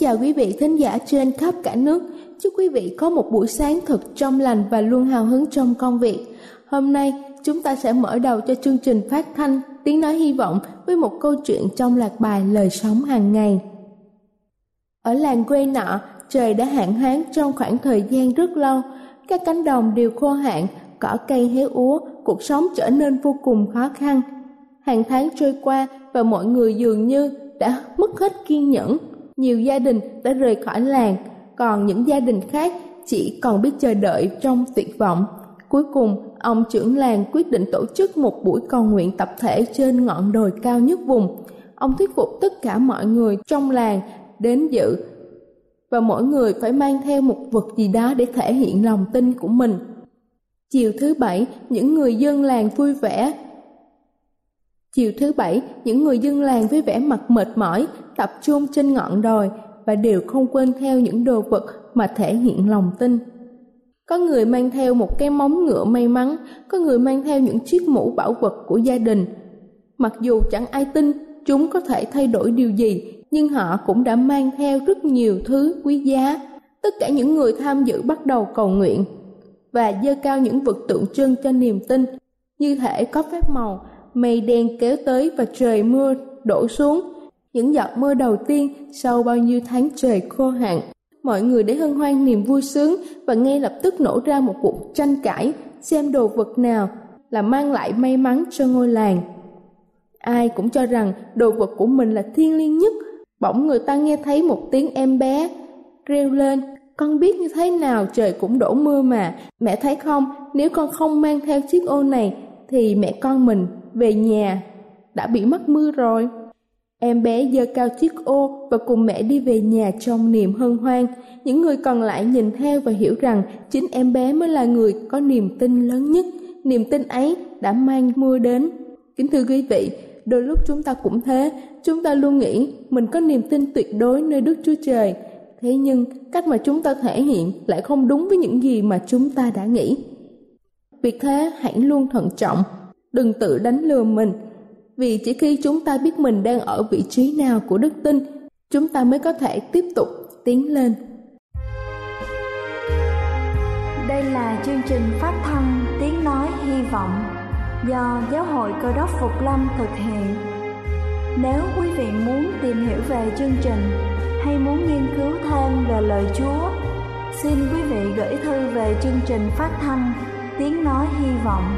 Chào quý vị thính giả trên khắp cả nước. Chúc quý vị có một buổi sáng thật trong lành và luôn hào hứng trong công việc. Hôm nay, chúng ta sẽ mở đầu cho chương trình phát thanh Tiếng Nói Hy Vọng với một câu chuyện trong loạt bài Lời Sống hàng ngày. Ở làng quê nọ, trời đã hạn hán trong khoảng thời gian rất lâu. Các cánh đồng đều khô hạn, cỏ cây héo úa, cuộc sống trở nên vô cùng khó khăn. Hàng tháng trôi qua và mọi người dường như đã mất hết kiên nhẫn nhiều gia đình đã rời khỏi làng, còn những gia đình khác chỉ còn biết chờ đợi trong tuyệt vọng. Cuối cùng, ông trưởng làng quyết định tổ chức một buổi cầu nguyện tập thể trên ngọn đồi cao nhất vùng. Ông thuyết phục tất cả mọi người trong làng đến dự và mỗi người phải mang theo một vật gì đó để thể hiện lòng tin của mình. Chiều thứ bảy, những người dân làng vui vẻ Chiều thứ bảy, những người dân làng với vẻ mặt mệt mỏi tập trung trên ngọn đồi và đều không quên theo những đồ vật mà thể hiện lòng tin. Có người mang theo một cái móng ngựa may mắn, có người mang theo những chiếc mũ bảo vật của gia đình. Mặc dù chẳng ai tin chúng có thể thay đổi điều gì, nhưng họ cũng đã mang theo rất nhiều thứ quý giá. Tất cả những người tham dự bắt đầu cầu nguyện và dơ cao những vật tượng trưng cho niềm tin, như thể có phép màu, mây đen kéo tới và trời mưa đổ xuống những giọt mưa đầu tiên sau bao nhiêu tháng trời khô hạn. Mọi người để hân hoan niềm vui sướng và ngay lập tức nổ ra một cuộc tranh cãi xem đồ vật nào là mang lại may mắn cho ngôi làng. Ai cũng cho rằng đồ vật của mình là thiêng liêng nhất. Bỗng người ta nghe thấy một tiếng em bé reo lên, con biết như thế nào trời cũng đổ mưa mà, mẹ thấy không nếu con không mang theo chiếc ô này thì mẹ con mình về nhà. Đã bị mất mưa rồi. Em bé giơ cao chiếc ô và cùng mẹ đi về nhà trong niềm hân hoan. Những người còn lại nhìn theo và hiểu rằng chính em bé mới là người có niềm tin lớn nhất. Niềm tin ấy đã mang mưa đến. Kính thưa quý vị, đôi lúc chúng ta cũng thế. Chúng ta luôn nghĩ mình có niềm tin tuyệt đối nơi đức chúa trời. Thế nhưng, cách mà chúng ta thể hiện lại không đúng với những gì mà chúng ta đã nghĩ. Vì thế, hãy luôn thận trọng đừng tự đánh lừa mình. Vì chỉ khi chúng ta biết mình đang ở vị trí nào của đức tin chúng ta mới có thể tiếp tục tiến lên. Đây là chương trình phát thanh tiếng nói hy vọng do giáo hội cơ đốc phục lâm thực hiện. Nếu quý vị muốn tìm hiểu về chương trình hay muốn nghiên cứu thêm về lời Chúa, xin quý vị gửi thư về chương trình phát thanh Tiếng Nói Hy Vọng,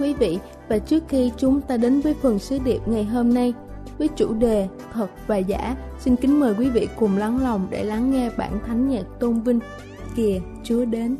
Quý vị, và trước khi chúng ta đến với phần sứ điệp ngày hôm nay với chủ đề thật và giả, xin kính mời quý vị cùng lắng lòng để lắng nghe bản thánh nhạc tôn vinh Kìa Chúa đến.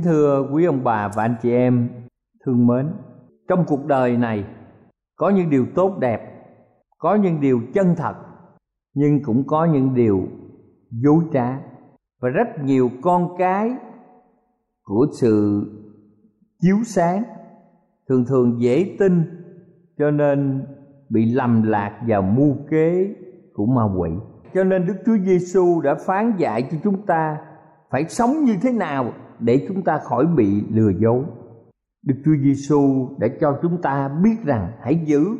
Kính thưa quý ông bà và anh chị em thương mến, trong cuộc đời này có những điều tốt đẹp, có những điều chân thật, nhưng cũng có những điều dối trá và rất nhiều con cái của sự chiếu sáng thường thường dễ tin cho nên bị lầm lạc vào mưu kế của ma quỷ. Cho nên Đức Chúa Giêsu đã phán dạy cho chúng ta phải sống như thế nào để chúng ta khỏi bị lừa dối. Đức Chúa Giêsu đã cho chúng ta biết rằng hãy giữ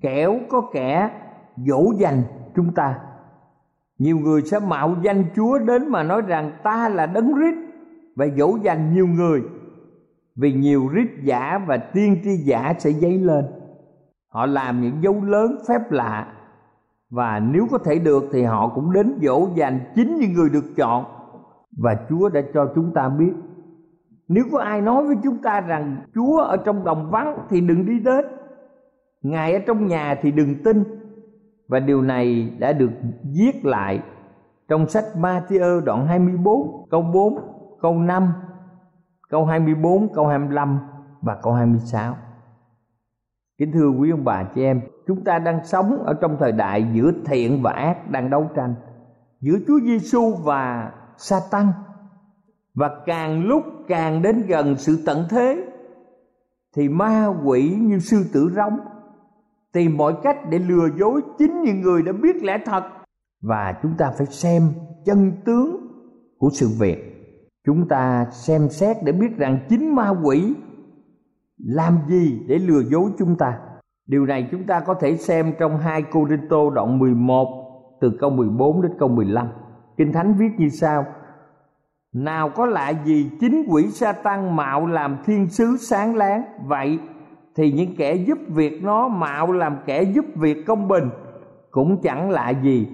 kẻo có kẻ dỗ dành chúng ta. Nhiều người sẽ mạo danh Chúa đến mà nói rằng ta là đấng rít và dỗ dành nhiều người, vì nhiều rít giả và tiên tri giả sẽ dấy lên. Họ làm những dấu lớn phép lạ và nếu có thể được thì họ cũng đến dỗ dành chính những người được chọn và Chúa đã cho chúng ta biết nếu có ai nói với chúng ta rằng Chúa ở trong đồng vắng thì đừng đi đến Ngài ở trong nhà thì đừng tin Và điều này đã được viết lại trong sách Matthew đoạn 24 câu 4, câu 5, câu 24, câu 25 và câu 26. Kính thưa quý ông bà chị em, chúng ta đang sống ở trong thời đại giữa thiện và ác đang đấu tranh, giữa Chúa Giêsu và sa tăng. Và càng lúc càng đến gần sự tận thế thì ma quỷ như sư tử rống tìm mọi cách để lừa dối chính những người đã biết lẽ thật. Và chúng ta phải xem chân tướng của sự việc. Chúng ta xem xét để biết rằng chính ma quỷ làm gì để lừa dối chúng ta. Điều này chúng ta có thể xem trong 2 Cô Rinh Tô đoạn 11 từ câu 14 đến câu 15 Kinh Thánh viết như sau. Nào có lạ gì chính quỷ sa tăng mạo làm thiên sứ sáng láng? Vậy thì những kẻ giúp việc nó mạo làm kẻ giúp việc công bình Cũng chẳng lạ gì.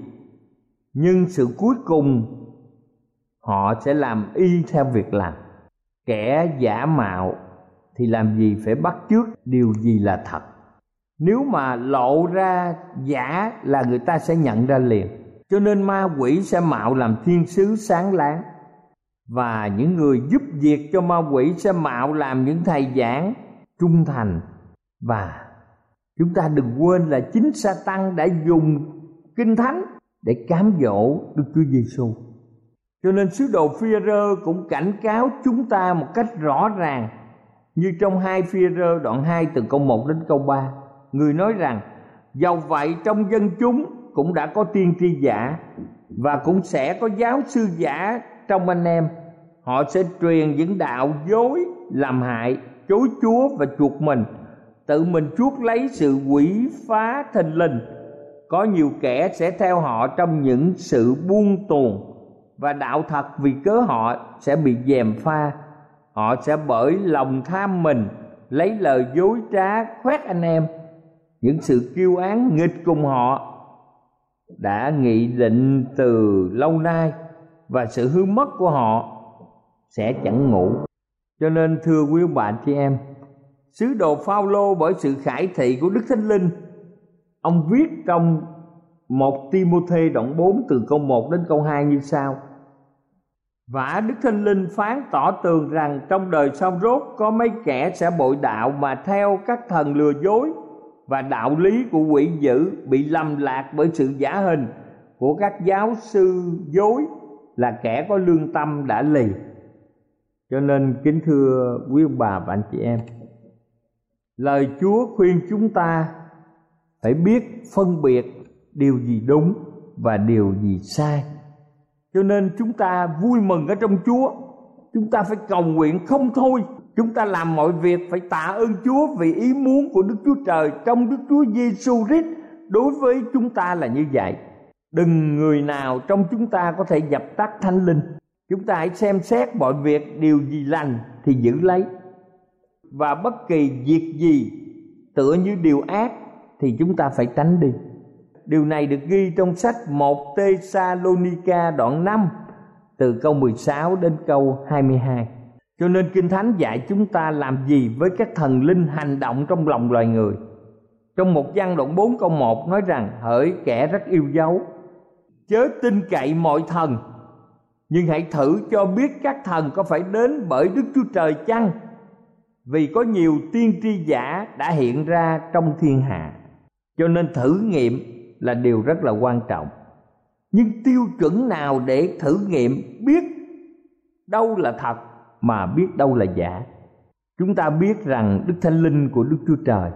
Nhưng sự cuối cùng, họ sẽ làm y theo việc làm. Kẻ giả mạo thì làm gì phải bắt chước? Điều gì là thật? Nếu mà lộ ra giả là người ta sẽ nhận ra liền cho nên ma quỷ sẽ mạo làm thiên sứ sáng láng. Và những người giúp việc cho ma quỷ sẽ mạo làm những thầy giảng trung thành. Và chúng ta đừng quên là chính sa tăng đã dùng kinh thánh để cám dỗ đức chúa giêsu cho nên sứ đồ phi rơ cũng cảnh cáo chúng ta một cách rõ ràng. Như trong hai phi rơ đoạn 2 từ câu 1 đến câu 3 người nói rằng, dầu vậy trong dân chúng cũng đã có tiên tri giả và cũng sẽ có giáo sư giả trong anh em. Họ sẽ truyền những đạo dối làm hại chối chúa và chuột mình. Tự mình chuốc lấy sự quỷ phá thình linh có nhiều kẻ sẽ theo họ trong những sự buông tuồng và đạo thật vì cớ họ sẽ bị dèm pha. Họ sẽ bởi lòng tham mình lấy lời dối trá khoét anh em. Những sự kiêu án nghịch cùng họ đã nghị định từ lâu nay và sự hư mất của họ sẽ chẳng ngủ. Cho nên, thưa quý bạn chị em, sứ đồ Phaolô bởi sự khải thị của Đức Thánh Linh, ông viết trong một Timôthê đoạn 4 từ câu 1 đến câu 2 như sau. Và Đức Thánh Linh phán tỏ tường rằng trong đời sau rốt có mấy kẻ sẽ bội đạo mà theo các thần lừa dối và đạo lý của quỷ dữ bị lầm lạc bởi sự giả hình của các giáo sư dối là kẻ có lương tâm đã lì. Cho nên, kính thưa quý ông bà và anh chị em, lời chúa khuyên chúng ta phải biết phân biệt điều gì đúng và điều gì sai. Cho nên chúng ta vui mừng ở trong chúa, chúng ta phải cầu nguyện không thôi chúng ta làm mọi việc phải tạ ơn chúa vì ý muốn của đức chúa trời trong đức chúa giêsu christ đối với chúng ta là như vậy. Đừng người nào trong chúng ta có thể dập tắt thánh linh. Chúng ta hãy xem xét mọi việc, điều gì lành thì giữ lấy. Và bất kỳ việc gì tựa như điều ác thì chúng ta phải tránh đi. Điều này được ghi trong sách 1 Thessalonica đoạn 5 từ câu 16 đến câu 22 cho nên kinh thánh dạy chúng ta làm gì với các thần linh hành động trong lòng loài người. Trong một văn đoạn 4 câu 1 nói rằng, hỡi kẻ rất yêu dấu, chớ tin cậy mọi thần, nhưng hãy thử cho biết các thần có phải đến bởi đức chúa trời chăng? Vì có nhiều tiên tri giả đã hiện ra trong thiên hạ. Cho nên thử nghiệm là điều rất là quan trọng. Nhưng tiêu chuẩn nào để thử nghiệm biết đâu là thật? Mà biết đâu là giả. Chúng ta biết rằng đức thánh linh của đức chúa trời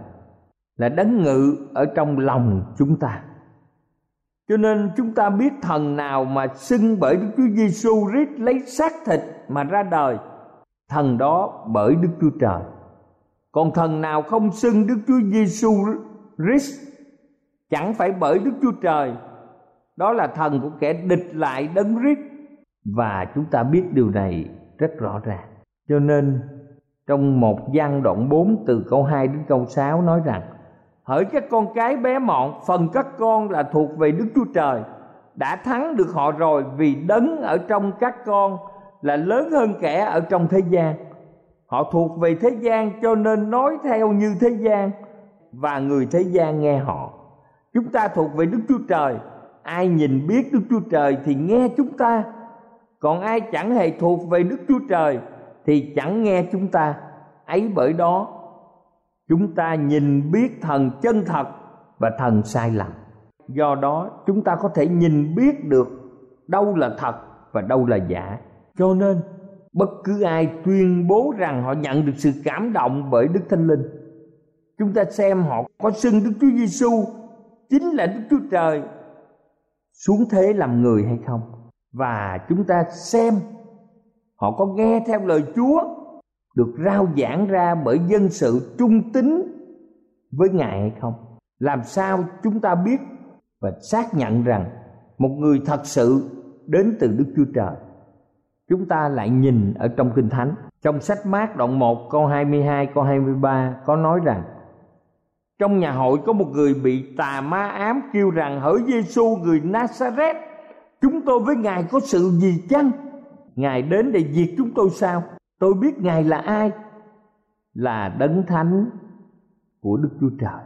là đấng ngự ở trong lòng chúng ta. Cho nên chúng ta biết thần nào mà xưng bởi Đức Chúa Giêsu Christ lấy xác thịt mà ra đời, thần đó bởi Đức Chúa Trời. Còn thần nào không xưng Đức Chúa Giêsu Christ chẳng phải bởi Đức Chúa Trời, đó là thần của kẻ địch lại đấng Christ và chúng ta biết điều này rất rõ ràng. Cho nên, trong một gian đoạn 4 từ câu 2 đến câu 6 nói rằng, hỡi các con cái bé mọn, phần các con là thuộc về đức chúa trời. Đã thắng được họ rồi vì đấng ở trong các con là lớn hơn kẻ ở trong thế gian. Họ thuộc về thế gian cho nên nói theo như thế gian và người thế gian nghe họ. Chúng ta thuộc về đức chúa trời. Ai nhìn biết đức chúa trời thì nghe chúng ta còn ai chẳng hề thuộc về đức chúa trời thì chẳng nghe chúng ta. Ấy bởi đó, chúng ta nhìn biết thần chân thật và thần sai lầm. Do đó, chúng ta có thể nhìn biết được đâu là thật và đâu là giả. Cho nên, bất cứ ai tuyên bố rằng họ nhận được sự cảm động bởi đức thánh linh, chúng ta xem họ có xưng đức chúa giêsu chính là đức chúa trời, xuống thế làm người hay không? Và chúng ta xem họ có nghe theo lời chúa, được rao giảng ra bởi dân sự trung tín với ngài hay không? Làm sao chúng ta biết và xác nhận rằng một người thật sự đến từ đức chúa trời? Chúng ta lại nhìn ở trong kinh thánh. Trong sách mát đoạn 1 câu 22 câu 23 có nói rằng, trong nhà hội có một người bị tà ma ám kêu rằng, hỡi Giêsu người Nazareth chúng tôi với ngài có sự gì chăng? Ngài đến để diệt chúng tôi sao? Tôi biết ngài là ai? Là đấng thánh của đức chúa trời.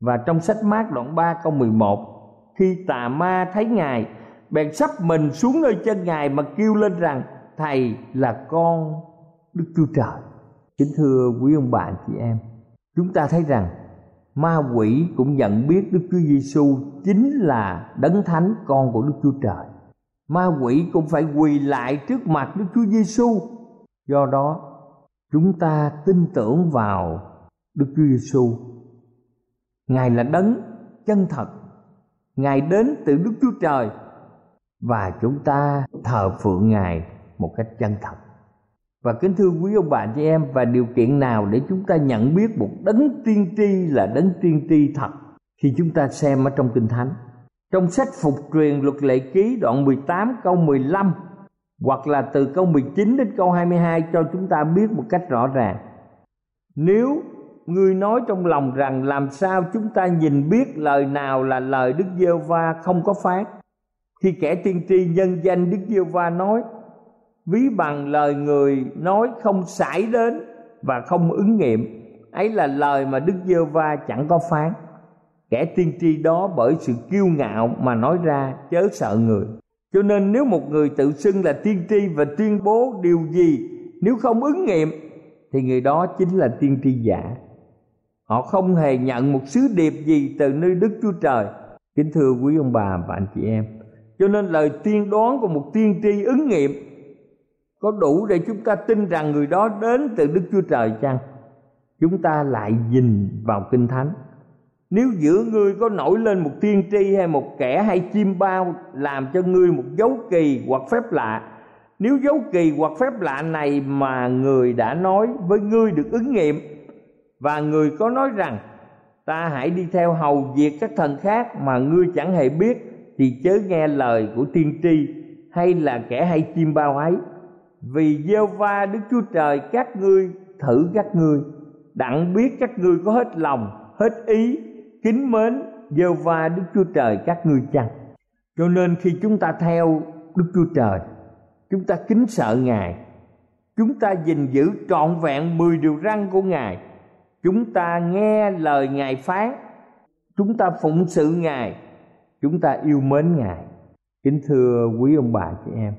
Và trong sách mát đoạn 3 câu 11 khi tà ma thấy ngài, bèn sắp mình xuống nơi chân ngài mà kêu lên rằng, thầy là con đức chúa trời. Kính thưa quý ông bạn chị em, chúng ta thấy rằng ma quỷ cũng nhận biết đức chúa giêsu chính là đấng thánh, con của đức chúa trời. Ma quỷ cũng phải quỳ lại trước mặt đức chúa giêsu do đó, chúng ta tin tưởng vào đức chúa giêsu ngài là đấng chân thật. Ngài đến từ đức chúa trời. Và chúng ta thờ phượng ngài một cách chân thật và kính thưa quý ông bà chị em, và điều kiện nào để chúng ta nhận biết một đấng tiên tri là đấng tiên tri thật khi chúng ta xem ở trong kinh thánh trong sách phục truyền luật lệ ký đoạn 18 câu 15 hoặc là từ câu 19 đến câu 22 cho chúng ta biết một cách rõ ràng. Nếu ngươi nói trong lòng rằng làm sao chúng ta nhìn biết lời nào là lời Đức giê va không có phát khi kẻ tiên tri nhân danh Đức giê va nói ví bằng lời người nói không xảy đến và không ứng nghiệm. Ấy là lời mà Đức giê va chẳng có phán. Kẻ tiên tri đó bởi sự kiêu ngạo mà nói ra chớ sợ người. Cho nên nếu một người tự xưng là tiên tri và tuyên bố điều gì, nếu không ứng nghiệm, thì người đó chính là tiên tri giả. Họ không hề nhận một sứ điệp gì từ nơi đức chúa trời. Kính thưa quý ông bà và anh chị em, cho nên lời tiên đoán của một tiên tri ứng nghiệm có đủ để chúng ta tin rằng người đó đến từ đức chúa trời chăng? Chúng ta lại nhìn vào kinh thánh. Nếu giữa ngươi có nổi lên một tiên tri hay một kẻ hay chim bao làm cho ngươi một dấu kỳ hoặc phép lạ, nếu dấu kỳ hoặc phép lạ này mà người đã nói với ngươi được ứng nghiệm và người có nói rằng, ta hãy đi theo hầu việc các thần khác mà ngươi chẳng hề biết, thì chớ nghe lời của tiên tri hay là kẻ hay chim bao ấy vì gieo va đức chúa trời, các ngươi thử các ngươi. Đặng biết các ngươi có hết lòng, hết ý, kính mến gieo va đức chúa trời, các ngươi chăng? Cho nên khi chúng ta theo đức chúa trời, chúng ta kính sợ ngài. Chúng ta gìn giữ trọn vẹn mười điều răn của ngài. Chúng ta nghe lời ngài phán. Chúng ta phụng sự ngài. Chúng ta yêu mến ngài. Kính thưa quý ông bà chị em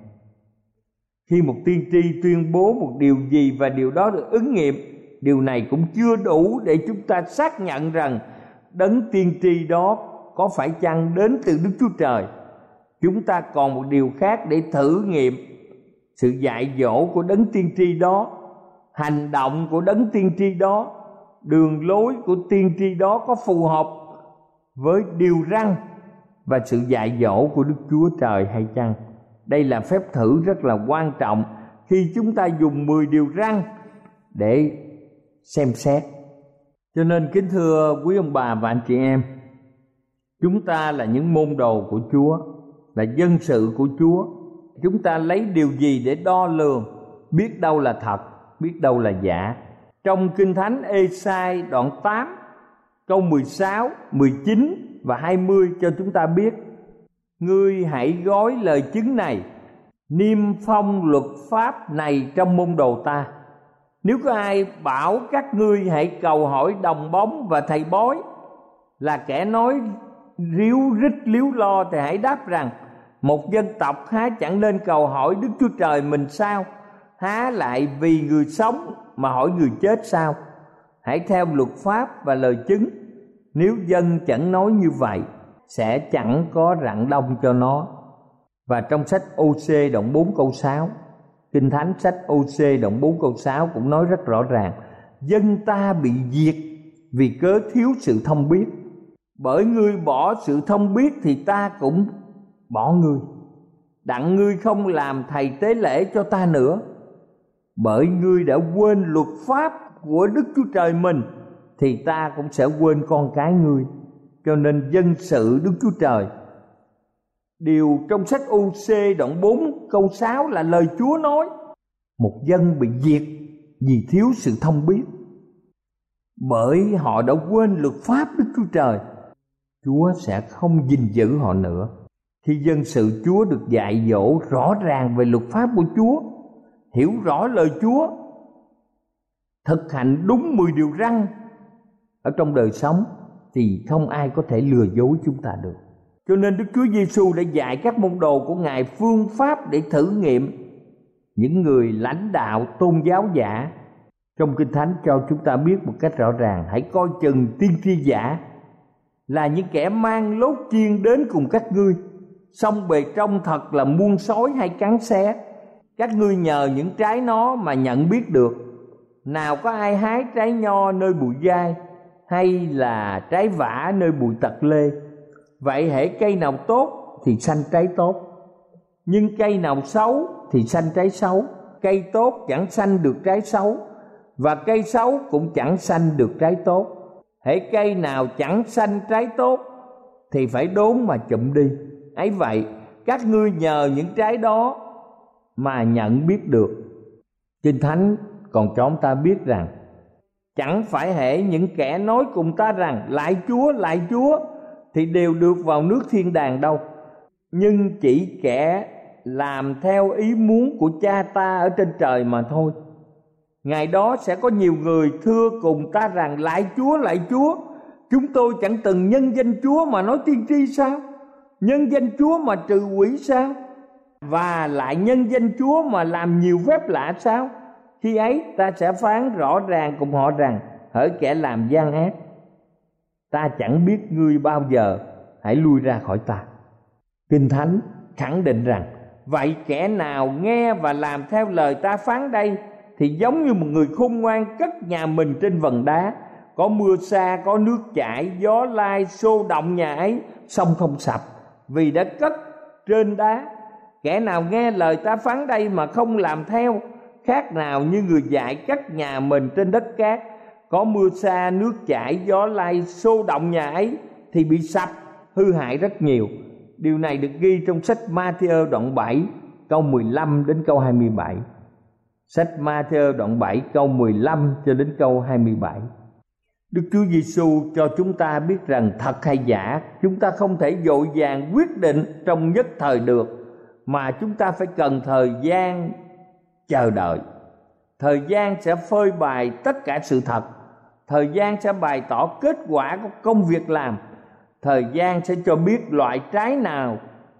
khi một tiên tri tuyên bố một điều gì và điều đó được ứng nghiệm, điều này cũng chưa đủ để chúng ta xác nhận rằng đấng tiên tri đó có phải chăng đến từ đức chúa trời. Chúng ta còn một điều khác để thử nghiệm sự dạy dỗ của đấng tiên tri đó, hành động của đấng tiên tri đó, đường lối của tiên tri đó có phù hợp với điều răn và sự dạy dỗ của đức chúa trời hay chăng? Đây là phép thử rất là quan trọng khi chúng ta dùng 10 điều răn để xem xét. Cho nên kính thưa quý ông bà và anh chị em chúng ta là những môn đồ của chúa là dân sự của chúa. Chúng ta lấy điều gì để đo lường biết đâu là thật biết đâu là giả? Trong kinh thánh Ê-sai đoạn 8 câu 16, 19 và 20 cho chúng ta biết. Ngươi hãy gói lời chứng này, Niêm phong luật pháp này trong môn đồ ta. Nếu có ai bảo các ngươi hãy cầu hỏi đồng bóng và thầy bói Là kẻ nói ríu rít liếu lo Thì hãy đáp rằng, Một dân tộc há chẳng nên cầu hỏi Đức Chúa Trời mình sao? Há lại vì người sống mà hỏi người chết sao? Hãy theo luật pháp và lời chứng. Nếu dân chẳng nói như vậy sẽ chẳng có rặng đông cho nó. Và trong sách OC đoạn 4 câu 6 Kinh Thánh sách OC đoạn 4 câu 6 cũng nói rất rõ ràng, Dân ta bị diệt vì cớ thiếu sự thông biết. Bởi ngươi bỏ sự thông biết thì ta cũng bỏ ngươi. Đặng ngươi không làm thầy tế lễ cho ta nữa. Bởi ngươi đã quên luật pháp của Đức Chúa Trời mình, Thì ta cũng sẽ quên con cái ngươi cho nên dân sự Đức Chúa Trời. Điều trong sách UC đoạn 4 câu 6 là lời Chúa nói. Một dân bị diệt vì thiếu sự thông biết. Bởi họ đã quên luật pháp Đức Chúa Trời, Chúa sẽ không gìn giữ họ nữa. Khi dân sự Chúa được dạy dỗ rõ ràng về luật pháp của Chúa, Hiểu rõ lời Chúa, Thực hành đúng 10 điều răn Ở trong đời sống thì không ai có thể lừa dối chúng ta được. Cho nên Đức Chúa Giêsu đã dạy các môn đồ của Ngài phương pháp để thử nghiệm những người lãnh đạo tôn giáo giả. Trong Kinh Thánh cho chúng ta biết một cách rõ ràng, hãy coi chừng tiên tri giả là những kẻ mang lốt chiên đến cùng các ngươi. Song bề trong thật là muôn sói hay cắn xé. Các ngươi nhờ những trái nó mà nhận biết được. Nào có ai hái trái nho nơi bụi gai hay là trái vả nơi bụi tật lê? Vậy hễ cây nào tốt thì xanh trái tốt, nhưng cây nào xấu thì xanh trái xấu. Cây tốt chẳng xanh được trái xấu, và cây xấu cũng chẳng xanh được trái tốt. Hễ cây nào chẳng xanh trái tốt thì phải đốn mà chụm đi. Ấy vậy, các ngươi nhờ những trái đó mà nhận biết được. Kinh thánh còn cho chúng ta biết rằng chẳng phải hệ những kẻ nói cùng ta rằng, lại chúa lại chúa, thì đều được vào nước thiên đàng đâu. Nhưng chỉ kẻ làm theo ý muốn của cha ta ở trên trời mà thôi. Ngày đó sẽ có nhiều người thưa cùng ta rằng, lại chúa lại chúa. Chúng tôi chẳng từng nhân danh chúa mà nói tiên tri sao? Nhân danh chúa mà trừ quỷ sao? Và lại nhân danh chúa mà làm nhiều phép lạ sao? Khi ấy, ta sẽ phán rõ ràng cùng họ rằng, hỡi kẻ làm gian ác, ta chẳng biết ngươi bao giờ hãy lui ra khỏi ta. Kinh thánh khẳng định rằng, vậy kẻ nào nghe và làm theo lời ta phán đây, thì giống như một người khôn ngoan cất nhà mình trên vần đá, có mưa xa, có nước chảy, gió lai xô động nhà ấy, sông không sập, vì đã cất trên đá. Kẻ nào nghe lời ta phán đây mà không làm theo khác nào như người dạy các nhà mình trên đất cát. Có mưa xa nước chảy gió lai xô động nhà ấy thì bị sập hư hại rất nhiều. Điều này được ghi trong sách Matthew đoạn 7 câu 15 đến câu 27 sách Matthew đoạn 7 câu 15 cho đến câu 27 Đức Chúa Giêsu cho chúng ta biết rằng thật hay giả, chúng ta không thể dội vàng quyết định trong nhất thời được mà chúng ta phải cần thời gian chờ đợi. Thời gian sẽ phơi bày tất cả sự thật. Thời gian sẽ bày tỏ kết quả của công việc làm. Thời gian sẽ cho biết loại trái nào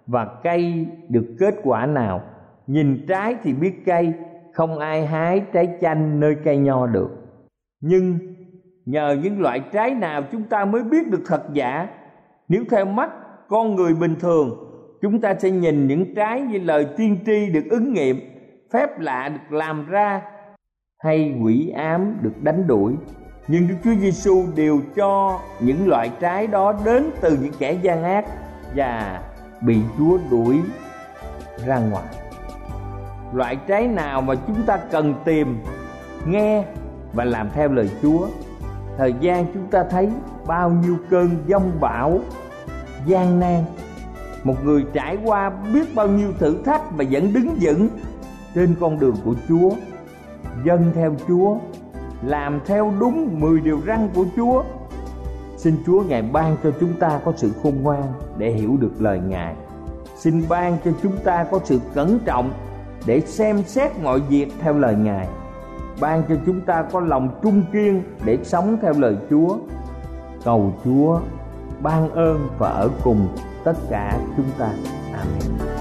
và cây được kết quả nào. Nhìn trái thì biết cây, không ai hái trái chanh nơi cây nho được. Nhưng nhờ những loại trái nào chúng ta mới biết được thật giả nếu theo mắt con người bình thường chúng ta sẽ nhìn những trái như lời tiên tri được ứng nghiệm phép lạ được làm ra hay quỷ ám được đánh đuổi. Nhưng Đức Chúa Giêsu đều cho những loại trái đó đến từ những kẻ gian ác và bị Chúa đuổi ra ngoài. Loại trái nào mà chúng ta cần tìm, nghe và làm theo lời Chúa? Thời gian chúng ta thấy bao nhiêu cơn giông bão gian nan. Một người trải qua biết bao nhiêu thử thách mà vẫn đứng vững trên con đường của Chúa, dân theo Chúa, làm theo đúng 10 điều răn của Chúa xin Chúa ngài ban cho chúng ta có sự khôn ngoan để hiểu được lời ngài xin ban cho chúng ta có sự cẩn trọng để xem xét mọi việc theo lời ngài ban cho chúng ta có lòng trung kiên để sống theo lời Chúa. Cầu Chúa ban ơn và ở cùng tất cả chúng ta. Amen.